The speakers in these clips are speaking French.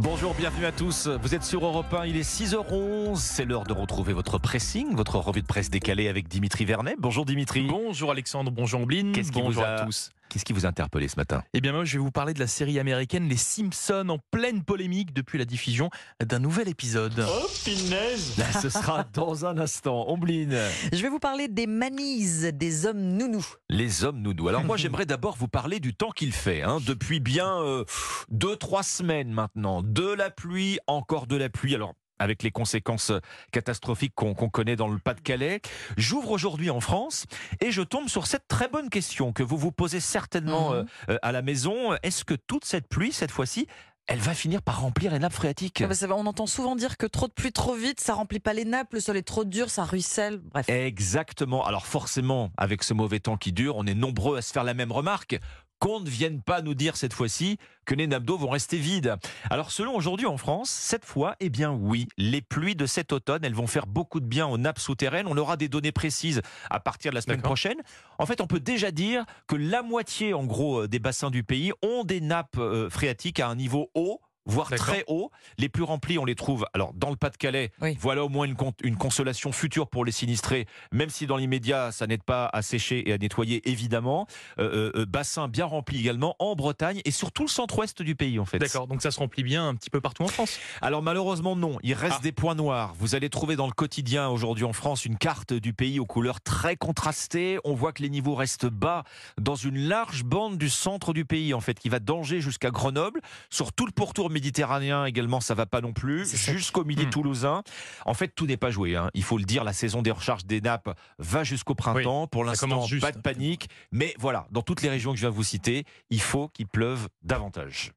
Bonjour, bienvenue à tous. Vous êtes sur Europe 1, il est 6h11. C'est l'heure de retrouver votre pressing, votre revue de presse décalée avec Dimitri Vernet. Bonjour Dimitri. Bonjour Alexandre, bonjour Blin. Qu'est-ce qui bonjour vous a- à tous. Qu'est-ce qui vous a interpellé ce matin? Eh bien moi je vais vous parler de la série américaine Les Simpsons en pleine polémique depuis la diffusion d'un nouvel épisode. Oh, Ce sera dans un instant. Ombline, Je vais vous parler des manises des hommes nounous. les hommes nounous. Alors moi j'aimerais d'abord vous parler du temps qu'il fait. hein. Depuis bien euh, deux, trois semaines maintenant. De la pluie, encore de la pluie. Alors avec les conséquences catastrophiques qu'on connaît dans le Pas-de-Calais. J'ouvre aujourd'hui en France et je tombe sur cette très bonne question que vous vous posez certainement Mhm. euh, euh, à la maison. Est-ce que toute cette pluie, cette fois-ci, elle va finir par remplir les nappes phréatiques? Ah bah, on entend souvent dire que trop de pluie trop vite, ça remplit pas les nappes, le sol est trop dur, ça ruisselle. Bref. Exactement. Alors forcément, avec ce mauvais temps qui dure, on est nombreux à se faire la même remarque. Qu'on ne vienne pas nous dire cette fois-ci que les nappes d'eau vont rester vides. Alors selon aujourd'hui en France, cette fois, eh bien oui, les pluies de cet automne, elles vont faire beaucoup de bien aux nappes souterraines. On aura des données précises à partir de la semaine prochaine. En fait, on peut déjà dire que la moitié, en gros, euh, des bassins du pays ont des nappes euh, phréatiques à un niveau haut voire très haut. Les plus remplis, on les trouve alors dans le Pas-de-Calais. Oui. Voilà au moins une, con- une consolation future pour les sinistrés, même si dans l'immédiat, ça n'aide pas à sécher et à nettoyer, évidemment. Euh, euh, euh, bassin bien rempli également en Bretagne et surtout le centre-ouest du pays, en fait. D'accord, donc ça se remplit bien un petit peu partout en France. Alors malheureusement non, il reste Ah. des points noirs. Vous allez trouver dans le quotidien aujourd'hui en France une carte du pays aux couleurs très contrastées. On voit que les niveaux restent bas dans une large bande du centre du pays en fait qui va d'Angers jusqu'à Grenoble. Sur tout le pourtour méditerranéen également ça va pas non plus. Jusqu'au midi Hmm. toulousain. En fait tout n'est pas joué. hein. Il faut le dire, la saison des recharges des nappes va jusqu'au printemps. Pour l'instant pas de panique. Mais voilà, dans toutes les régions que je viens de vous citer, il faut qu'il pleuve davantage.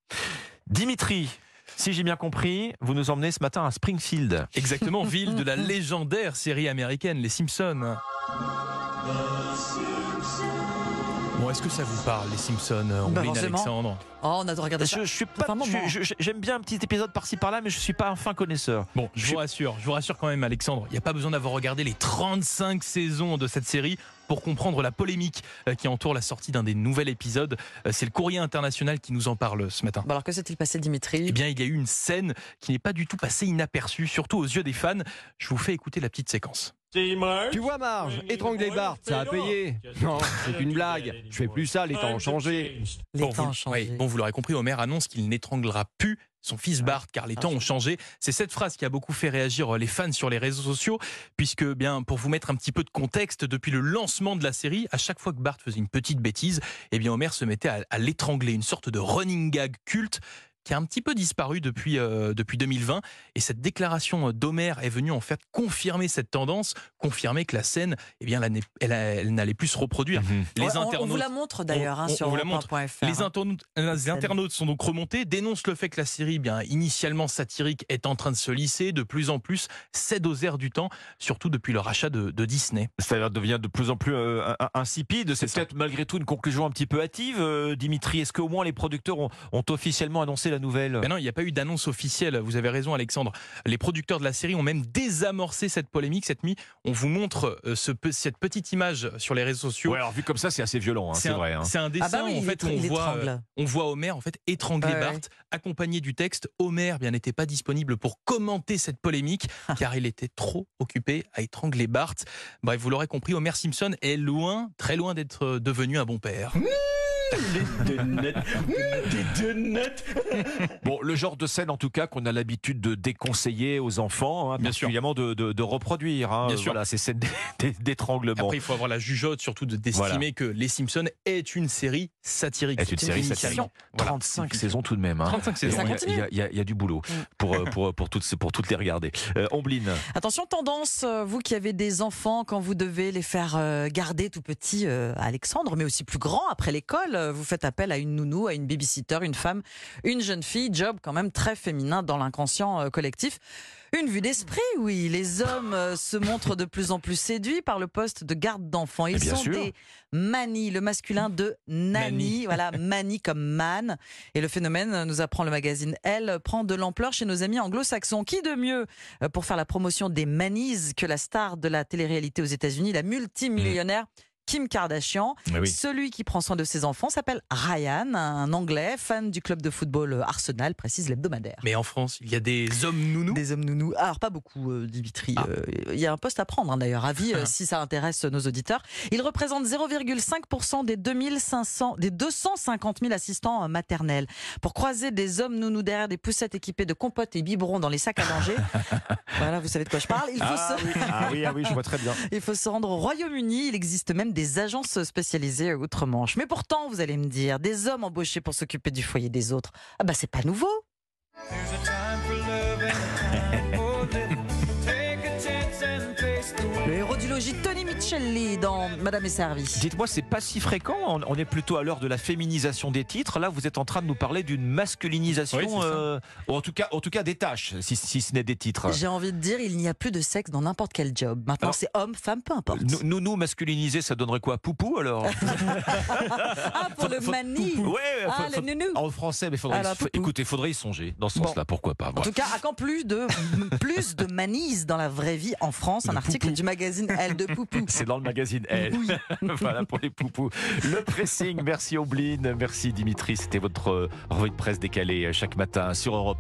Dimitri, si j'ai bien compris, vous nous emmenez ce matin à Springfield. Exactement, ville de la légendaire série américaine Les Simpsons. Bon, est-ce que ça vous parle, Les Simpsons, euh, Bah. Alexandre Oh, on a de regarder ça. Je, je suis pas, j'aime bien un petit épisode par-ci par-là, mais je suis pas un fin connaisseur. Bon, je vous rassure, je vous rassure quand même, Alexandre. Il n'y a pas besoin d'avoir regardé les 35 saisons de cette série pour comprendre la polémique euh, qui entoure la sortie d'un des nouveaux épisodes. Euh, C'est le Courrier international qui nous en parle ce matin. Bon, alors que s'est-il passé, Dimitri? Eh bien, il y a eu une scène qui n'est pas du tout passée inaperçue, surtout aux yeux des fans. Je vous fais écouter la petite séquence. Tu vois Marge, étrangler Bart, ça a payé. Non, c'est une blague. Je fais plus ça, les temps ont changé. Les Bon, temps vous, ont changé. oui, bon, vous l'aurez compris, Homer annonce qu'il n'étranglera plus son fils Bart car les temps ont changé. C'est cette phrase qui a beaucoup fait réagir euh, les fans sur les réseaux sociaux puisque bien pour vous mettre un petit peu de contexte depuis le lancement de la série, à chaque fois que Bart faisait une petite bêtise, eh bien Homer se mettait à, à l'étrangler, une sorte de running gag culte qui a un petit peu disparu depuis, euh, depuis 2020. Et cette déclaration d'Homer est venue en fait confirmer cette tendance, confirmer que la scène, eh bien, elle, elle, elle n'allait plus se reproduire. Les Ouais, on- on, internautes vous la montre d'ailleurs hein, sur europe1.fr, les hein. internautes, les internautes sont donc remontés, dénoncent le fait que la série, bien initialement satirique, est en train de se lisser, de plus en plus cède aux airs du temps, surtout depuis le rachat de, de Disney. Ça devient de plus en plus euh, in- insipide. C'est peut-être malgré tout une conclusion un petit peu hâtive, euh, Dimitri. Est-ce qu'au moins les producteurs ont, ont officiellement annoncé la nouvelle? Mais non, il n'y a pas eu d'annonce officielle. Vous avez raison, Alexandre. Les producteurs de la série ont même désamorcé cette polémique cette nuit. On vous montre euh, ce, cette petite image sur les réseaux sociaux. Ouais, alors vu comme ça, c'est assez violent, hein, c'est un, vrai. hein. c'est un dessin Ah bah oui, en fait on voit, euh, on voit Homer en fait étrangler Ouais, Bart, ouais. accompagné du texte. Homer bien n'était pas disponible pour commenter cette polémique car il était trop occupé à étrangler Bart. Bref, vous l'aurez compris, Homer Simpson est loin, très loin d'être euh, devenu un bon père. Bon, le genre de scène en tout cas qu'on a l'habitude de déconseiller aux enfants, hein, Bien sûr. particulièrement de, de- de reproduire. hein. Bien sûr. Voilà, ces scènes d'étranglement. Après, il faut avoir la jugeote surtout de d'estimer Voilà. que Les Simpsons est une série satirique. Est une série satirique. Voilà. 35 saisons tout de même. hein. 35 saisons. Ça Il y a- y, y y du boulot pour, euh, pour, pour, toutes, pour toutes les regarder. Euh, Ombline, Attention, tendance, euh, vous qui avez des enfants, quand vous devez les faire euh, garder tout petits, euh, Alexandre, mais aussi plus grand après l'école, euh, vous faites appel à une nounou, à une babysitter, une femme, une jeune fille, job quand même très féminin dans l'inconscient euh, collectif. Une vue d'esprit, oui. Les hommes euh, se montrent de plus en plus séduits par le poste de garde d'enfants. Ils sont sûr. des manies, le masculin de nanny. Voilà, manie comme man. Et le phénomène, nous apprend le magazine Elle, prend de l'ampleur chez nos amis anglo-saxons. Qui de mieux pour faire la promotion des manies que la star de la télé-réalité aux États-Unis, la multimillionnaire Kim Kardashian. Oui. Celui qui prend soin de ses enfants s'appelle Ryan, un Anglais fan du club de football Arsenal, précise l'hebdomadaire. Mais en France, il y a des hommes nounous. Des hommes nounous. Alors, pas beaucoup, euh, Dimitri. Ah. Euh, Il y a un poste à prendre, hein, d'ailleurs. Avis, euh, Ah. si ça intéresse nos auditeurs. Il représente 0,5% des 2500, des 250 000 assistants euh, maternels. Pour croiser des hommes nounous derrière des poussettes équipées de compotes et biberons dans les sacs à manger. voilà, vous savez de quoi je parle. Il faut, Ah se, oui, ah oui, ah oui, je vois très bien. il faut se rendre au Royaume-Uni. Il existe même des agences spécialisées outre-Manche. Mais pourtant, vous allez me dire, des hommes embauchés pour s'occuper du foyer des autres. Ah bah, c'est pas nouveau. Le héros du Tony Michelli dans Madame est servie. Dites-moi, c'est pas si fréquent. On est plutôt à l'heure de la féminisation des titres. Là, vous êtes en train de nous parler d'une masculinisation, Oui, euh, ou en tout cas, en tout cas des tâches, si, si ce n'est des titres. J'ai envie de dire, il n'y a plus de sexe dans n'importe quel job. Maintenant, c'est homme, femme, peu importe. Nous, nous, nous, masculinisés, ça donnerait quoi? Poupou alors? Ah, pour le Faut- mani Ouais, Ah, faut- le nounou en français, mais faudrait, Alors, poupou. écoutez, faudrait y songer dans ce Bon. sens-là, pourquoi pas En tout cas, à quand plus de, plus de manises dans la vraie vie en France Un Le article poupou. du magazine Elle de Poupou. C'est dans le magazine Elle. voilà pour les poupous. Le pressing, merci Oblin, merci Dimitri. C'était votre revue de presse décalée chaque matin sur Europe